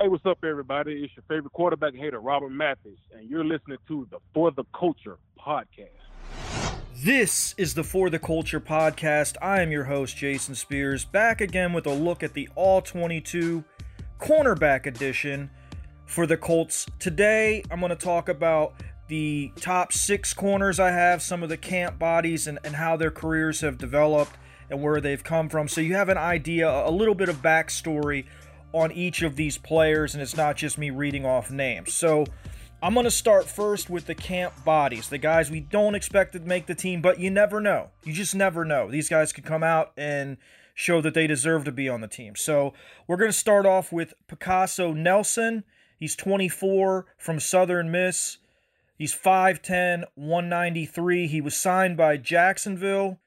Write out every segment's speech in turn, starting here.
Hey, what's up, everybody? It's your favorite quarterback hater, Robert Mathis, and you're listening to the For the Culture podcast. This is the For the Culture podcast. I am your host, Jason Spears, back again with a look at the All 22 cornerback edition for the Colts. Today, I'm going to talk about the top six corners I have, some of the camp bodies, and, and how their careers have developed and where they've come from. So you have an idea, a little bit of backstory on each of these players, and it's not just me reading off names. So I'm going to start first with the camp bodies, the guys we don't expect to make the team, but you never know. You just never know. These guys could come out and show that they deserve to be on the team. So we're going to start off with Picasso Nelson. He's 24 from Southern Miss. He's 5'10, 193. He was signed by Jacksonville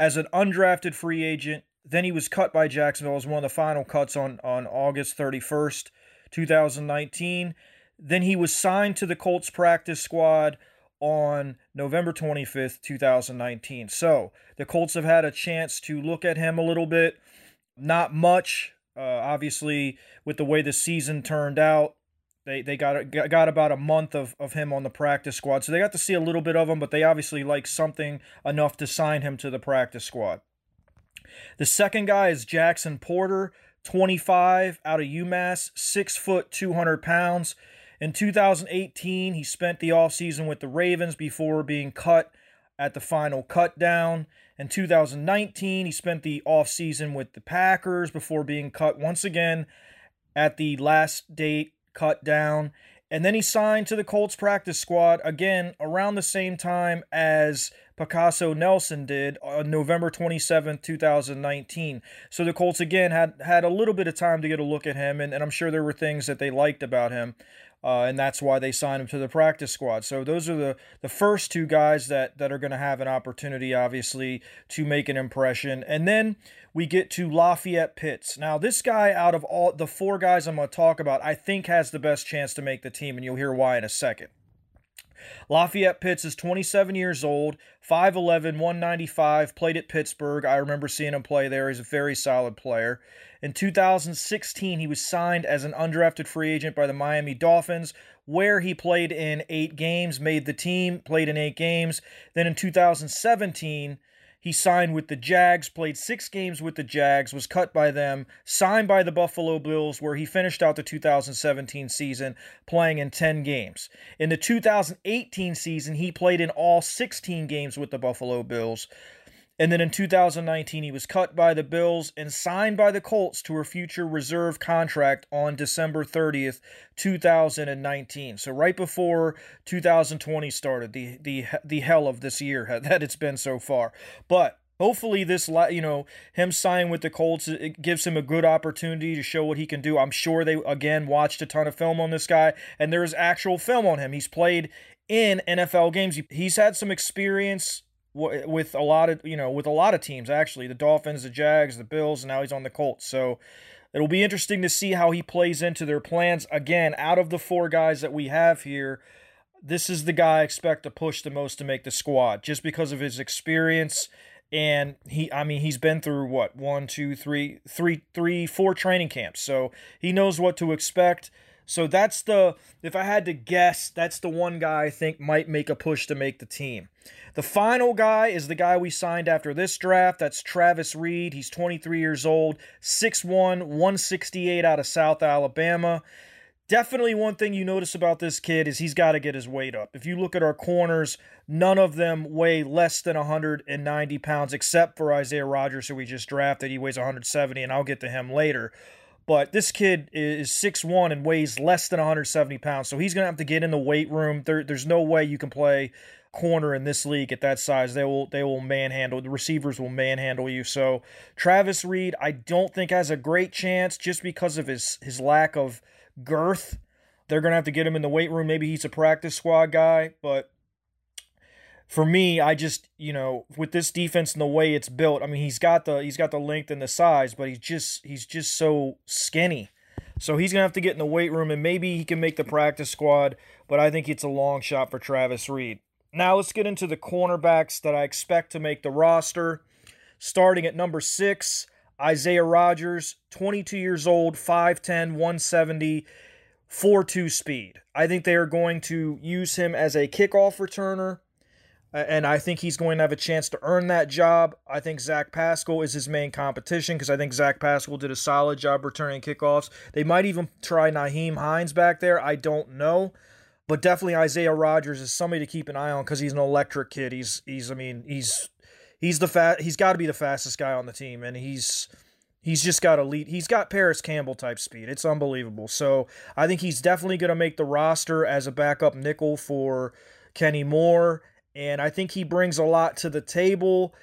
as an undrafted free agent then he was cut by Jacksonville as one of the final cuts on, on August 31st, 2019. Then he was signed to the Colts practice squad on November 25th, 2019. So the Colts have had a chance to look at him a little bit. Not much, uh, obviously, with the way the season turned out. They, they got got about a month of, of him on the practice squad. So they got to see a little bit of him, but they obviously like something enough to sign him to the practice squad. The second guy is Jackson Porter, 25 out of UMass, 6 foot 200 pounds. In 2018, he spent the offseason with the Ravens before being cut at the final cut down. In 2019, he spent the offseason with the Packers before being cut once again at the last date cut down. And then he signed to the Colts practice squad again around the same time as Picasso Nelson did on November 27, 2019. So the Colts again had had a little bit of time to get a look at him, and, and I'm sure there were things that they liked about him. Uh, and that's why they signed him to the practice squad. So those are the, the first two guys that, that are going to have an opportunity, obviously, to make an impression. And then we get to Lafayette Pitts. Now, this guy, out of all the four guys I'm going to talk about, I think has the best chance to make the team, and you'll hear why in a second. Lafayette Pitts is 27 years old, 5'11, 195, played at Pittsburgh. I remember seeing him play there. He's a very solid player. In 2016, he was signed as an undrafted free agent by the Miami Dolphins, where he played in eight games, made the team, played in eight games. Then in 2017, he signed with the Jags, played six games with the Jags, was cut by them, signed by the Buffalo Bills, where he finished out the 2017 season playing in 10 games. In the 2018 season, he played in all 16 games with the Buffalo Bills. And then in 2019, he was cut by the Bills and signed by the Colts to a future reserve contract on December 30th, 2019. So right before 2020 started, the the the hell of this year that it's been so far. But hopefully this you know him signing with the Colts it gives him a good opportunity to show what he can do. I'm sure they again watched a ton of film on this guy and there's actual film on him. He's played in NFL games. He's had some experience with a lot of you know with a lot of teams actually the Dolphins, the Jags, the Bills, and now he's on the Colts. So it'll be interesting to see how he plays into their plans. Again, out of the four guys that we have here, this is the guy I expect to push the most to make the squad, just because of his experience. And he, I mean, he's been through what one, two, three, three, three, four training camps, so he knows what to expect. So that's the, if I had to guess, that's the one guy I think might make a push to make the team. The final guy is the guy we signed after this draft. That's Travis Reed. He's 23 years old, 6'1, 168 out of South Alabama. Definitely one thing you notice about this kid is he's got to get his weight up. If you look at our corners, none of them weigh less than 190 pounds, except for Isaiah Rodgers, who we just drafted. He weighs 170, and I'll get to him later. But this kid is 6'1 and weighs less than 170 pounds. So he's going to have to get in the weight room. There, there's no way you can play corner in this league at that size. They will they will manhandle the receivers will manhandle you. So Travis Reed, I don't think has a great chance just because of his his lack of girth. They're gonna have to get him in the weight room. Maybe he's a practice squad guy, but for me, I just you know with this defense and the way it's built, I mean he's got the he's got the length and the size, but he's just he's just so skinny. So he's gonna have to get in the weight room and maybe he can make the practice squad, but I think it's a long shot for Travis Reed. Now let's get into the cornerbacks that I expect to make the roster. Starting at number six, Isaiah Rodgers, 22 years old, 5'10, 170, 4 2 speed. I think they are going to use him as a kickoff returner, and I think he's going to have a chance to earn that job. I think Zach Pascal is his main competition because I think Zach Pascal did a solid job returning kickoffs. They might even try Nyheim Hines back there. I don't know. But definitely Isaiah Rodgers is somebody to keep an eye on because he's an electric kid. He's he's I mean he's he's the fat he's got to be the fastest guy on the team, and he's he's just got elite. He's got Parris Campbell type speed. It's unbelievable. So I think he's definitely going to make the roster as a backup nickel for Kenny Moore, and I think he brings a lot to the table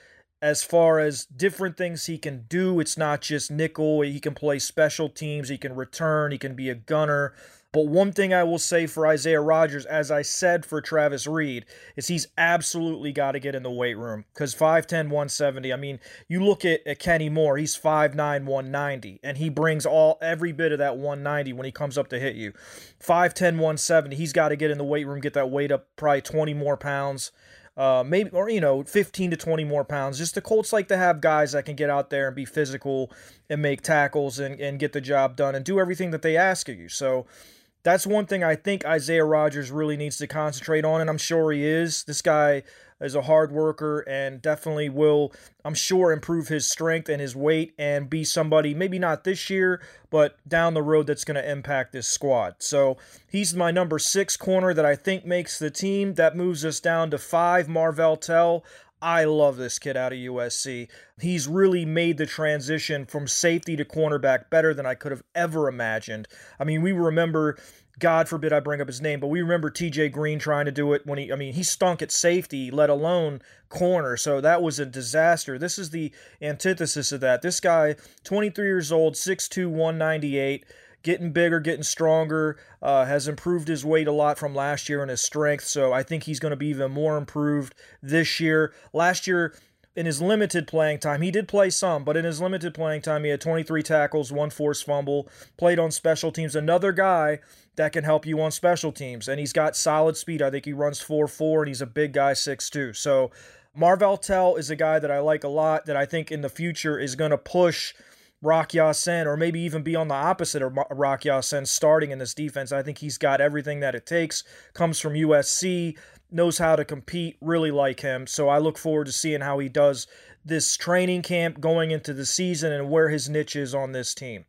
as far as different things he can do. It's not just nickel. He can play special teams. He can return. He can be a gunner. But one thing I will say for Isaiah Rodgers, as I said for Travis Reed, is he's absolutely got to get in the weight room because 5'10, 170. I mean, you look at, at Kenny Moore, he's 5'9, 190, and he brings all every bit of that 190 when he comes up to hit you. 5'10, 170. He's got to get in the weight room, get that weight up probably 20 more pounds. Uh, maybe or you know 15 to 20 more pounds just the colts like to have guys that can get out there and be physical and make tackles and, and get the job done and do everything that they ask of you so that's one thing I think Isaiah Rodgers really needs to concentrate on, and I'm sure he is. This guy is a hard worker and definitely will, I'm sure, improve his strength and his weight and be somebody, maybe not this year, but down the road that's going to impact this squad. So he's my number six corner that I think makes the team. That moves us down to five, Marvell Tell. I love this kid out of USC. He's really made the transition from safety to cornerback better than I could have ever imagined. I mean, we remember, God forbid I bring up his name, but we remember TJ Green trying to do it when he, I mean, he stunk at safety, let alone corner. So that was a disaster. This is the antithesis of that. This guy, 23 years old, 6'2, 198 getting bigger, getting stronger, uh, has improved his weight a lot from last year and his strength. So I think he's going to be even more improved this year. Last year, in his limited playing time, he did play some, but in his limited playing time, he had 23 tackles, one forced fumble, played on special teams. Another guy that can help you on special teams, and he's got solid speed. I think he runs 4 4, and he's a big guy, 6'2. So Marvell Tell is a guy that I like a lot that I think in the future is going to push Rock Ya-Sin, or maybe even be on the opposite of Rock Ya-Sin starting in this defense. I think he's got everything that it takes. Comes from USC, knows how to compete, really like him. So I look forward to seeing how he does this training camp going into the season and where his niche is on this team.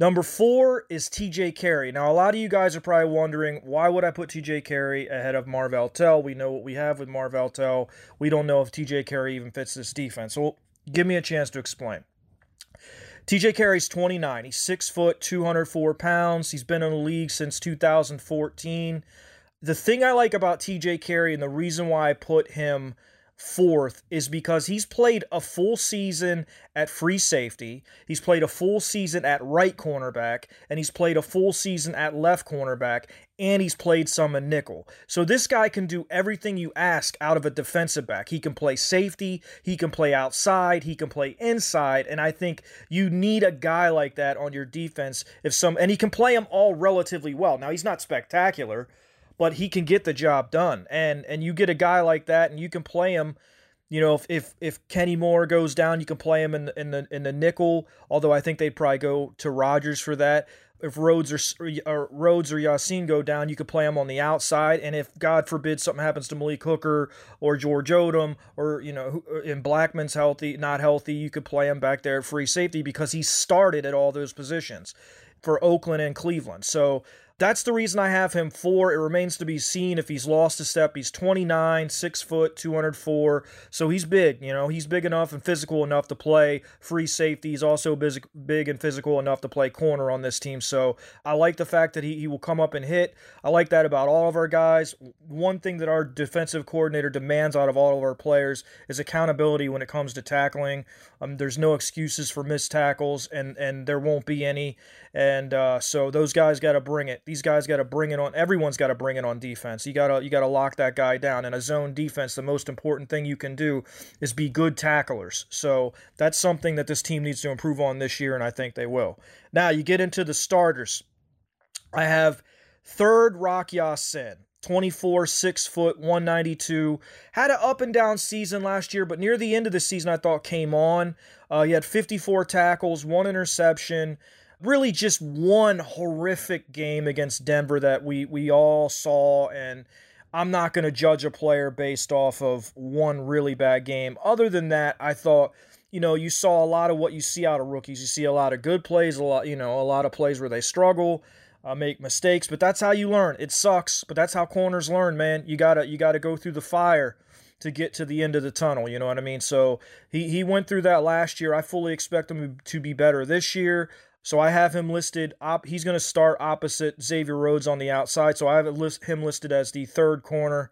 Number four is TJ Carrie. Now, a lot of you guys are probably wondering why would I put TJ Carrie ahead of Marvell Tell? We know what we have with Marvell Tell. We don't know if TJ Carrie even fits this defense. So give me a chance to explain. TJ Carrie's 29. He's six foot, 204 pounds. He's been in the league since 2014. The thing I like about TJ Carrie and the reason why I put him fourth is because he's played a full season at free safety, he's played a full season at right cornerback, and he's played a full season at left cornerback, and he's played some in nickel. So this guy can do everything you ask out of a defensive back. He can play safety, he can play outside, he can play inside, and I think you need a guy like that on your defense if some and he can play them all relatively well. Now he's not spectacular, but he can get the job done. And and you get a guy like that, and you can play him. You know, if if, if Kenny Moore goes down, you can play him in the, in the in the nickel. Although I think they'd probably go to Rodgers for that. If Rhodes or, or Rhodes or Ya-Sin go down, you could play him on the outside. And if God forbid something happens to Malik Hooker or George Odum or you know, in uh, Blackmon's healthy, not healthy, you could play him back there at free safety because he started at all those positions for Oakland and Cleveland. So that's the reason I have him four. It remains to be seen if he's lost a step. He's 29, six foot, 204. So he's big. You know, he's big enough and physical enough to play free safety. He's also big and physical enough to play corner on this team. So I like the fact that he, he will come up and hit. I like that about all of our guys. One thing that our defensive coordinator demands out of all of our players is accountability when it comes to tackling. Um, there's no excuses for missed tackles, and, and there won't be any. And uh, so those guys got to bring it. These guys got to bring it on. Everyone's got to bring it on defense. You gotta you gotta lock that guy down. In a zone defense, the most important thing you can do is be good tacklers. So that's something that this team needs to improve on this year, and I think they will. Now you get into the starters. I have third Rock Ya-Sin. 24, 6 foot, 192. Had an up and down season last year, but near the end of the season, I thought came on. Uh, he had 54 tackles, one interception. Really, just one horrific game against Denver that we we all saw, and I'm not going to judge a player based off of one really bad game. Other than that, I thought you know, you saw a lot of what you see out of rookies. You see a lot of good plays, a lot, you know, a lot of plays where they struggle, uh, make mistakes, but that's how you learn. It sucks, but that's how corners learn, man. You gotta you gotta go through the fire to get to the end of the tunnel. You know what I mean? So he he went through that last year. I fully expect him to be better this year. So I have him listed. Op, he's going to start opposite Xavier Rhodes on the outside. So I have list, him listed as the third corner,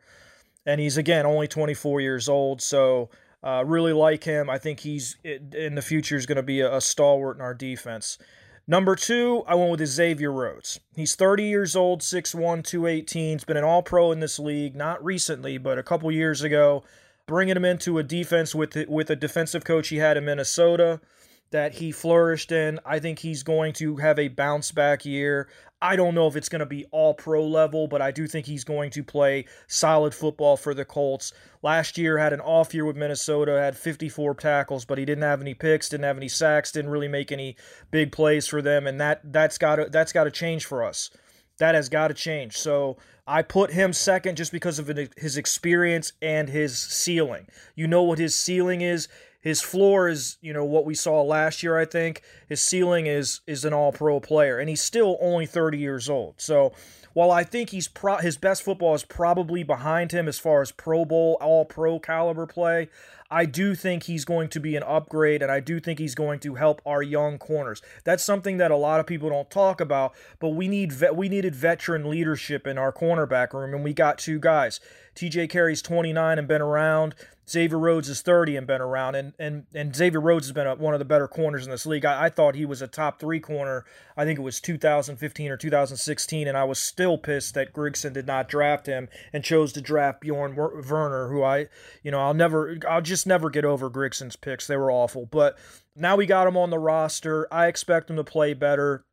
and he's again only 24 years old. So uh, really like him. I think he's in the future is going to be a, a, stalwart in our defense. Number two, I went with Xavier Rhodes. He's 30 years old, 6'1, 218. He's been an all pro in this league, not recently, but a couple years ago. Bringing him into a defense with, with a defensive coach he had in Minnesota that he flourished in. I think he's going to have a bounce back year. I don't know if it's going to be all pro level, but I do think he's going to play solid football for the Colts. Last year had an off year with Minnesota, had 54 tackles, but he didn't have any picks, didn't have any sacks, didn't really make any big plays for them, and that that's got to that's got to change for us. That has got to change. So I put him second just because of his experience and his ceiling. You know what his ceiling is his floor is you know what we saw last year i think. His ceiling is is an all pro player and he's still only 30 years old. So while i think he's pro his best football is probably behind him as far as pro bowl all pro caliber play I do think he's going to be an upgrade, and I do think he's going to help our young corners. That's something that a lot of people don't talk about, but we need vet, we needed veteran leadership in our cornerback room, and we got two guys. TJ Carrie's 29 and been around. Xavier Rhodes is 30 and been around, and and and Xavier Rhodes has been a, one of the better corners in this league. I, I, thought he was a top three corner. I think it was 2015 or 2016, and I was still pissed that Grigson did not draft him and chose to draft Bjorn Werner, who I, you know, I'll never, I'll just never get over Grigson's picks. They were awful, but now we got him on the roster. I expect him to play better.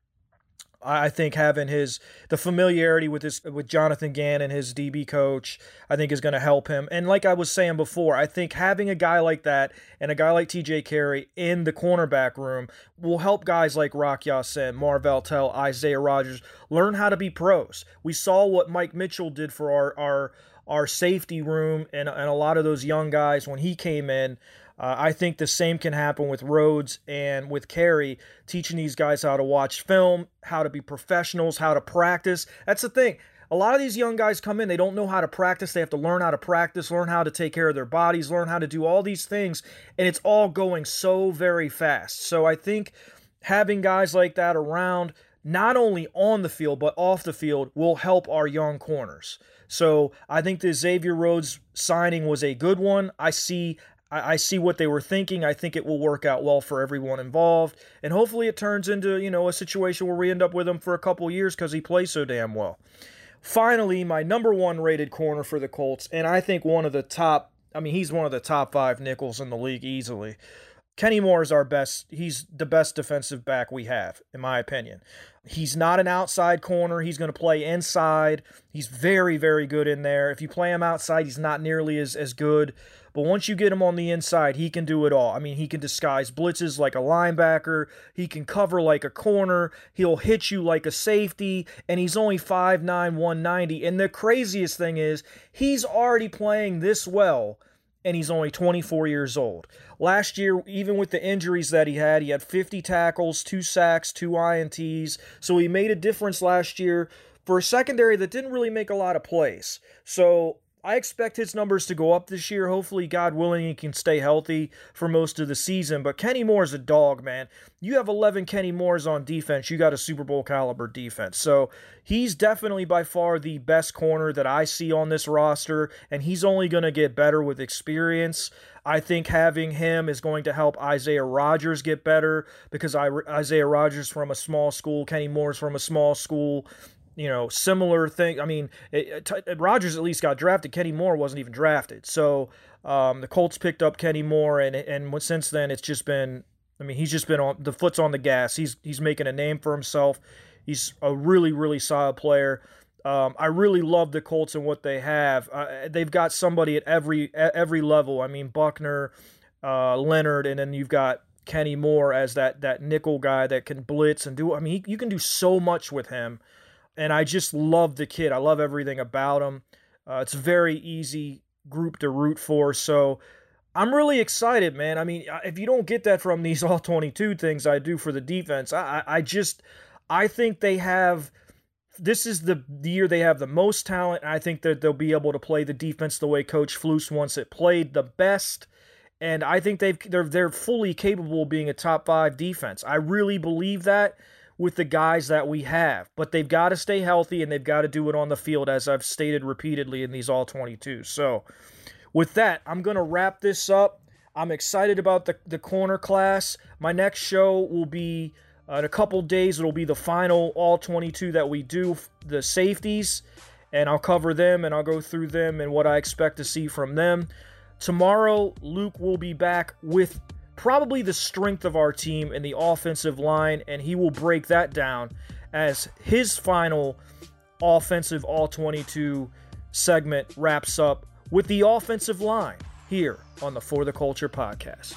I think having his the familiarity with his with Jonathan Gann and his DB coach, I think is going to help him. And like I was saying before, I think having a guy like that and a guy like TJ Carrie in the cornerback room will help guys like Rock Ya-Sin, Marvell Tell, Isaiah Rodgers learn how to be pros. We saw what Mike Mitchell did for our our our safety room and, and a lot of those young guys when he came in. Uh, I think the same can happen with Rhodes and with Carrie, teaching these guys how to watch film, how to be professionals, how to practice. That's the thing. A lot of these young guys come in, they don't know how to practice. They have to learn how to practice, learn how to take care of their bodies, learn how to do all these things, and it's all going so very fast. So I think having guys like that around, not only on the field, but off the field, will help our young corners. So I think the Xavier Rhodes signing was a good one. I see I, see what they were thinking. I think it will work out well for everyone involved, and hopefully it turns into you know a situation where we end up with him for a couple years because he plays so damn well. Finally, my number one rated corner for the Colts, and I think one of the top. I mean, he's one of the top five nickels in the league easily. Kenny Moore is our best. He's the best defensive back we have, in my opinion. He's not an outside corner. He's going to play inside. He's very, very good in there. If you play him outside, he's not nearly as, as good. But once you get him on the inside, he can do it all. I mean, he can disguise blitzes like a linebacker, he can cover like a corner, he'll hit you like a safety, and he's only 5'9, 190. And the craziest thing is, he's already playing this well and he's only 24 years old. Last year, even with the injuries that he had, he had 50 tackles, two sacks, two INTs. So he made a difference last year for a secondary that didn't really make a lot of plays. So I expect his numbers to go up this year. Hopefully, God willing, he can stay healthy for most of the season. But Kenny Moore's a dog, man. You have 11 Kenny Moores on defense. You got a Super Bowl caliber defense. So he's definitely by far the best corner that I see on this roster, and he's only going to get better with experience. I think having him is going to help Isaiah Rodgers get better because Isaiah Rodgers from a small school, Kenny Moore's from a small school you know, similar thing. I mean, it, it, Rodgers at least got drafted. Kenny Moore wasn't even drafted. So um, the Colts picked up Kenny Moore, and and since then it's just been. I mean, he's just been on the foot's on the gas. He's he's making a name for himself. He's a really really solid player. Um, I really love the Colts and what they have. Uh, they've got somebody at every at every level. I mean, Buckner, uh, Leonard, and then you've got Kenny Moore as that that nickel guy that can blitz and do. I mean, he, you can do so much with him, and I just love the kid. I love everything about him. Uh, it's a very easy group to root for. So I'm really excited, man. I mean, if you don't get that from these all 22 things I do for the defense, I, I just I think they have. This is the, the year they have the most talent. I think that they'll be able to play the defense the way Coach Flus wants it played the best and I think they've they're they're fully capable of being a top five defense. I really believe that with the guys that we have, but they've got to stay healthy and they've got to do it on the field, as I've stated repeatedly in these all 22. So, with that, I'm gonna wrap this up. I'm excited about the the corner class. My next show will be. Uh, in a couple days, it'll be the final all 22 that we do, the safeties, and I'll cover them and I'll go through them and what I expect to see from them. Tomorrow, Luke will be back with probably the strength of our team in the offensive line, and he will break that down as his final offensive all 22 segment wraps up with the offensive line here on the For the Culture podcast.